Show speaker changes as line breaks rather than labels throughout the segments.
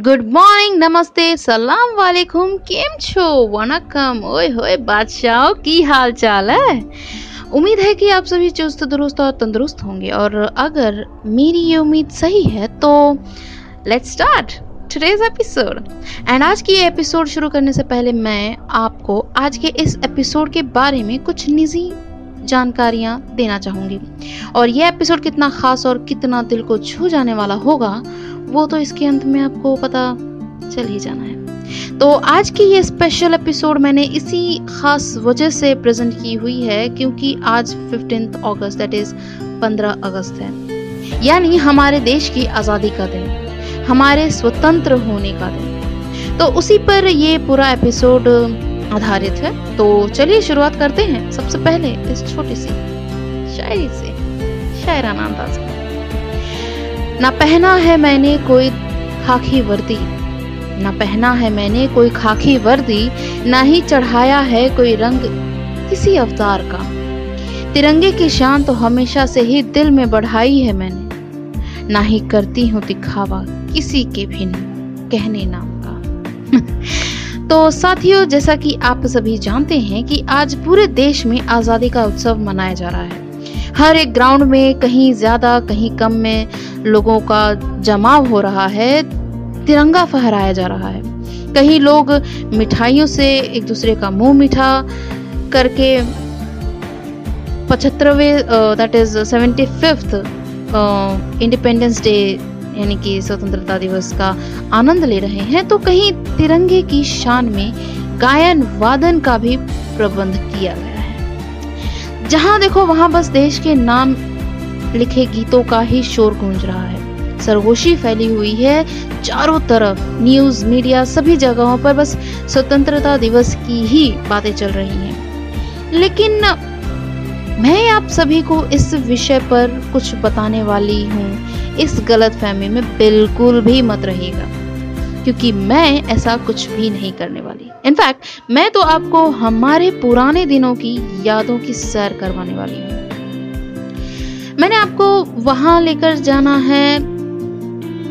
Good morning नमस्ते, सलाम वालेकुम, केम छो वनकम ओए होए, बादशाह, की हाल चाल है? उम्मीद है कि आप सभी चुस्त, दुरुस्त और तंदुरुस्त होंगे। और अगर मेरी ये उम्मीद सही है तो let's start today's episode and आज की ये एपिसोड शुरू करने से पहले मैं आपको आज के इस एपिसोड के बारे में कुछ निजी जानकारियाँ देना चाहूँगी। और यह एपिसोड कितना खास और कितना दिल को छू जाने वाला होगा वो तो इसके अंत में आपको पता चल ही जाना है। तो आज की ये स्पेशल एपिसोड मैंने इसी खास वजह से प्रेजेंट की हुई है क्योंकि आज फिफ्टींथ अगस्त दैट इज़ 15 अगस्त है। यानी हमारे देश की आज़ादी का दिन, हमारे स्वतंत्र होने का दिन। तो उसी पर ये पूरा एपिसोड आधारित है। तो चलिए शुरुआत करते हैं सबसे पहले इस छोटी सी शायरी से, शायराना अंदाज। ना पहना है मैंने कोई खाकी वर्दी, ना पहना है मैंने कोई खाकी वर्दी, ना ही चढ़ाया है कोई रंग किसी अवतार का। तिरंगे की शान तो हमेशा से ही दिल में बढ़ाई है मैंने, ना ही करती हूँ दिखावा किसी के भी कहने नाम का। तो साथियों, जैसा कि आप सभी जानते हैं कि आज पूरे देश में आज़ादी का उत्सव मनाया जा रहा है। हर एक ग्राउंड में कहीं ज़्यादा, कहीं कम में लोगों का जमाव हो रहा है, तिरंगा फहराया जा रहा है। कहीं लोग मिठाइयों से एक दूसरे का मुँह मीठा करके पचहत्तरवे that is seventy fifth independence day यानी कि स्वतंत्रता दिवस का आनंद ले रहे हैं तो कहीं तिरंगे की शान में गायन वादन का भी प्रबंध किया गया जहाँ देखो वहाँ बस देश के नाम लिखे गीतों का ही शोर गूंज रहा है। सरगोशी फैली हुई है चारों तरफ़। न्यूज़ मीडिया सभी जगहों पर बस स्वतंत्रता दिवस की ही बातें चल रही हैं। लेकिन मैं आप सभी को इस विषय पर कुछ बताने वाली हूँ। इस गलत फहमी में बिल्कुल भी मत रहिएगा। क्योंकि मैं ऐसा कुछ भी नहीं करने वाली। इनफैक्ट मैं तो आपको हमारे पुराने दिनों की यादों की सैर करवाने वाली हूँ। मैंने आपको वहाँ लेकर जाना है,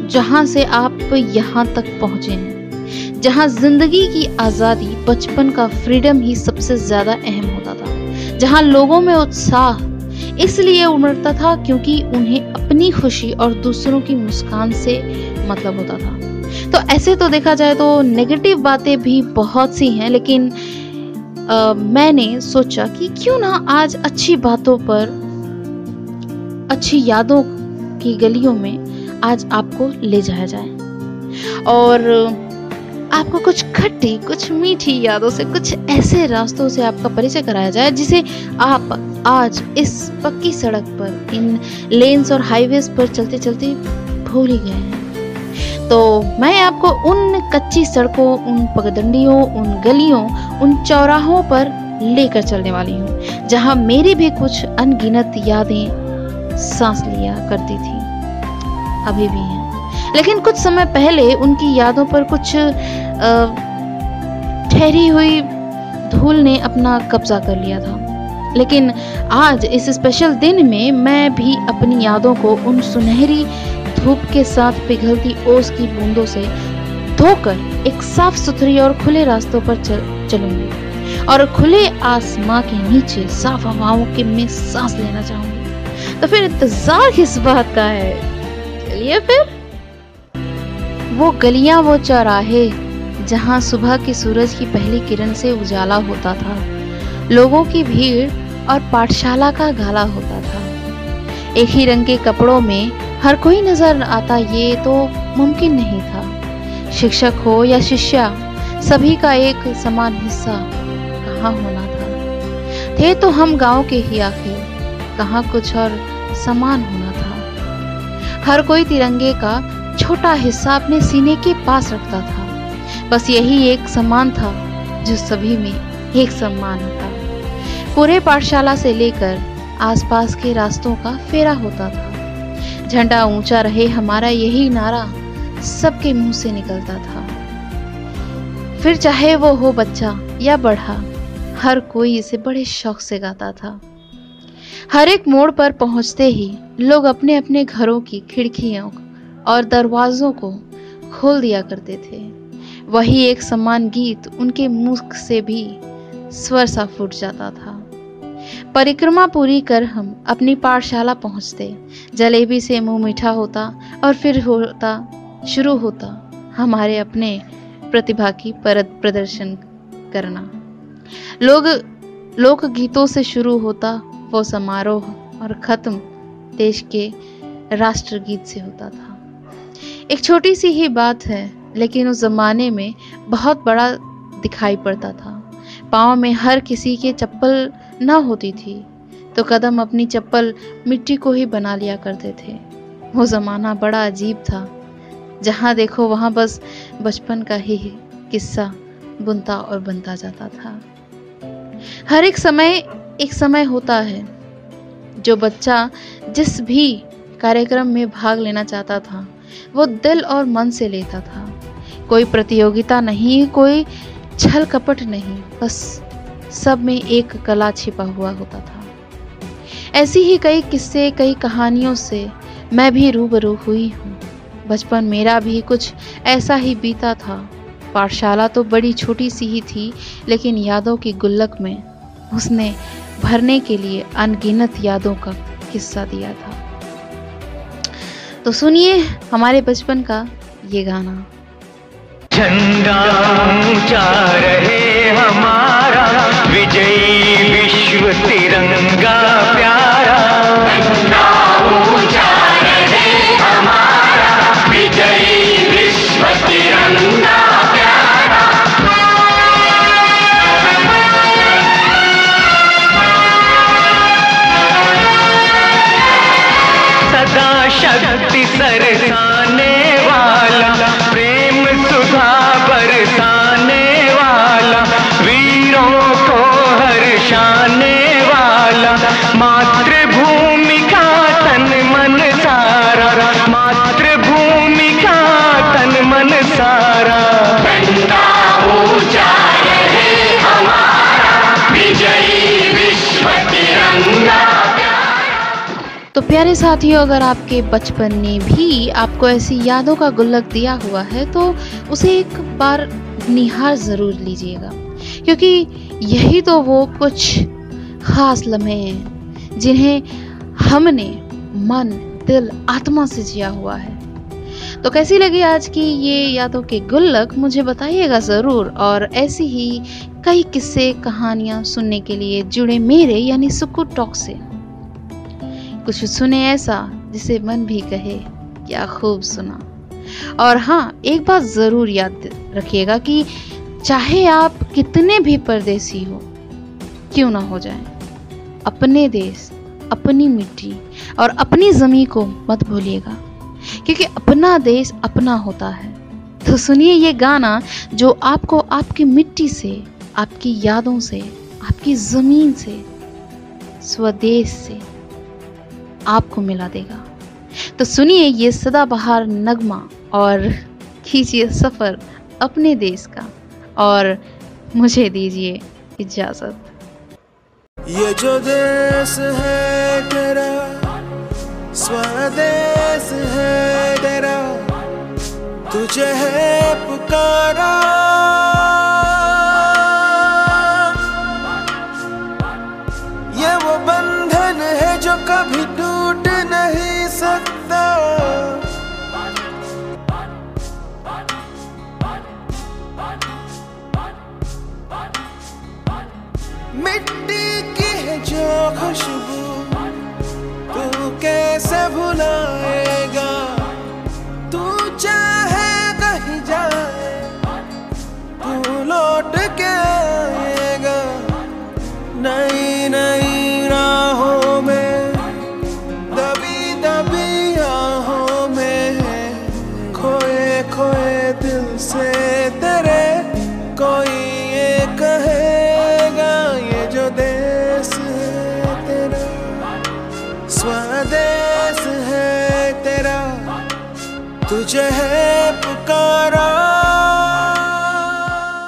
जहाँ से आप यहाँ तक पहुँचे हैं, जहाँ ज़िंदगी की आज़ादी बचपन का फ्रीडम ही सबसे ज़्यादा अहम होता था, जहाँ लोगों में उत्साह इसलिए उमड़ता था क्योंकि उन्हें अपनी खुशी और दूसरों की मुस्कान से मतलब होता था। तो ऐसे तो देखा जाए तो नेगेटिव बातें भी बहुत सी हैं लेकिन आ, मैंने सोचा कि क्यों ना आज अच्छी बातों पर अच्छी यादों की गलियों में आज आपको ले जाया जाए। और आपको कुछ खट्टी कुछ मीठी यादों से कुछ ऐसे रास्तों से आपका परिचय कराया जाए जिसे आप आज इस पक्की सड़क पर इन लेन्स और हाईवेज पर चलते चलते भूल ही गए हैं। तो मैं आपको उन कच्ची सड़कों, उन पगडंडियों, उन गलियों, उन चौराहों पर लेकर चलने वाली हूँ, जहाँ मेरी भी कुछ अनगिनत यादें सांस लिया करती थी। अभी भी है। लेकिन कुछ समय पहले उनकी यादों पर कुछ ठहरी हुई धूल ने अपना कब्जा कर लिया था। लेकिन आज इस स्पेशल दिन में मैं भी अपनी यादों को उन सुनहरी धूप के साथ पिघलती ओस की बूंदों से धोकर एक साफ़ सुथरी और खुले रास्तों पर चल, चलूँगी। और खुले आसमां के नीचे साफ़ हवाओं के में सांस लेना चाहूँगी। तो फिर इंतज़ार किस बात का है? चलिए फिर। वो गलियाँ, वो चौराहे, जहाँ सुबह की सूरज की पहली किरण से उजाला होता था। लोगों की भीड़ और पाठशाला का गाला होता था। एक ही रंग के कपड़ों में हर कोई नज़र आता ये तो मुमकिन नहीं था। शिक्षक हो या शिष्या, सभी का एक समान हिस्सा कहाँ होना था? थे तो हम गाँव के ही आखिर, कहाँ कुछ और समान होना था? हर कोई तिरंगे का छोटा हिस्सा अपने सीने के पास रखता था। बस यही एक सम्मान था, जो सभी में एक सम्मान था। पूरे पाठशाला से लेकर आसपास के रास्तों का फेरा होता था। झंडा ऊँचा रहे, हमारा यही नारा सबके मुँह से निकलता था। फिर चाहे वो हो बच्चा या बढ़ा हर कोई इसे बड़े शौक से गाता था। हर एक मोड़ पर पहुँचते ही लोग अपने अपने घरों की खिड़कियों और दरवाजों को खोल दिया करते थे। वही एक समान गीत उनके मुख से भी स्वर सा फूट जाता था। परिक्रमा पूरी कर हम अपनी पाठशाला पहुँचते। जलेबी से मुँह मीठा होता और फिर होता, शुरू होता हमारे अपने प्रतिभा की परत प्रदर्शन करना। लोग लोक गीतों से शुरू होता वो समारोह और खत्म देश के राष्ट्रगीत से होता था। एक छोटी सी ही बात है, लेकिन उस जमाने में बहुत बड़ा दिखाई पड़ता था। पाँव में हर किसी के चप्पल ना होती थी तो कदम अपनी चप्पल मिट्टी को ही बना लिया करते थे। वो ज़माना बड़ा अजीब था। जहाँ देखो, वहाँ बस बचपन का ही किस्सा बुनता और बनता जाता था। हर एक समय एक समय होता है, जो बच्चा जिस भी कार्यक्रम में भाग लेना चाहता था, वो दिल और मन से लेता था। कोई प्रतियोगिता नहीं, कोई छल कपट नहीं, बस सब में एक कला छिपा हुआ होता था। ऐसी ही कई किस्से, कई कहानियों से मैं भी रूबरू हुई हूँ। बचपन मेरा भी कुछ ऐसा ही बीता था। पाठशाला तो बड़ी छोटी सी ही थी, लेकिन यादों की गुल्लक में उसने भरने के लिए अनगिनत यादों का किस्सा दिया था। तो सुनिए हमारे बचपन का ये गाना।
झंडा रहे हमारा विश्व
तो प्यारे साथियों, अगर आपके बचपन ने भी आपको ऐसी यादों का गुल्लक दिया हुआ है तो उसे एक बार निहार ज़रूर लीजिएगा। क्योंकि यही तो वो कुछ खास लम्हे हैं, जिन्हें हमने मन, दिल, आत्मा से जिया हुआ है। तो कैसी लगी आज की ये यादों के गुल्लक, मुझे बताइएगा ज़रूर। और ऐसी ही कई किस्से कहानियाँ सुनने के लिए जुड़े मेरे, यानी सुकू टॉक से। कुछ सुने ऐसा जिसे मन भी कहे, क्या खूब सुना। और हाँ एक बात ज़रूर याद रखिएगा कि चाहे आप कितने भी परदेसी हो, क्यों ना हो जाए, अपने देश, अपनी मिट्टी और अपनी ज़मीन को मत भूलिएगा, क्योंकि अपना देश अपना होता है। तो सुनिए ये गाना जो आपको आपकी मिट्टी से, आपकी यादों से, आपकी ज़मीन से, स्वदेश से आपको मिला देगा। तो सुनिए ये सदाबहार नगमा और कीजिए सफ़र अपने देश का और मुझे दीजिए इजाज़त।
ये जो देश है तेरा, स्वदेश है तेरा, तुझे है पुकारा। खुशबू तू कैसे भुलाएगा? तू चाहे कहीं जाए, तू लौट के आएगा। नई नई राहों में, दबी दबी आहों में खोए खोए दिल से। तुझे है। पुकारा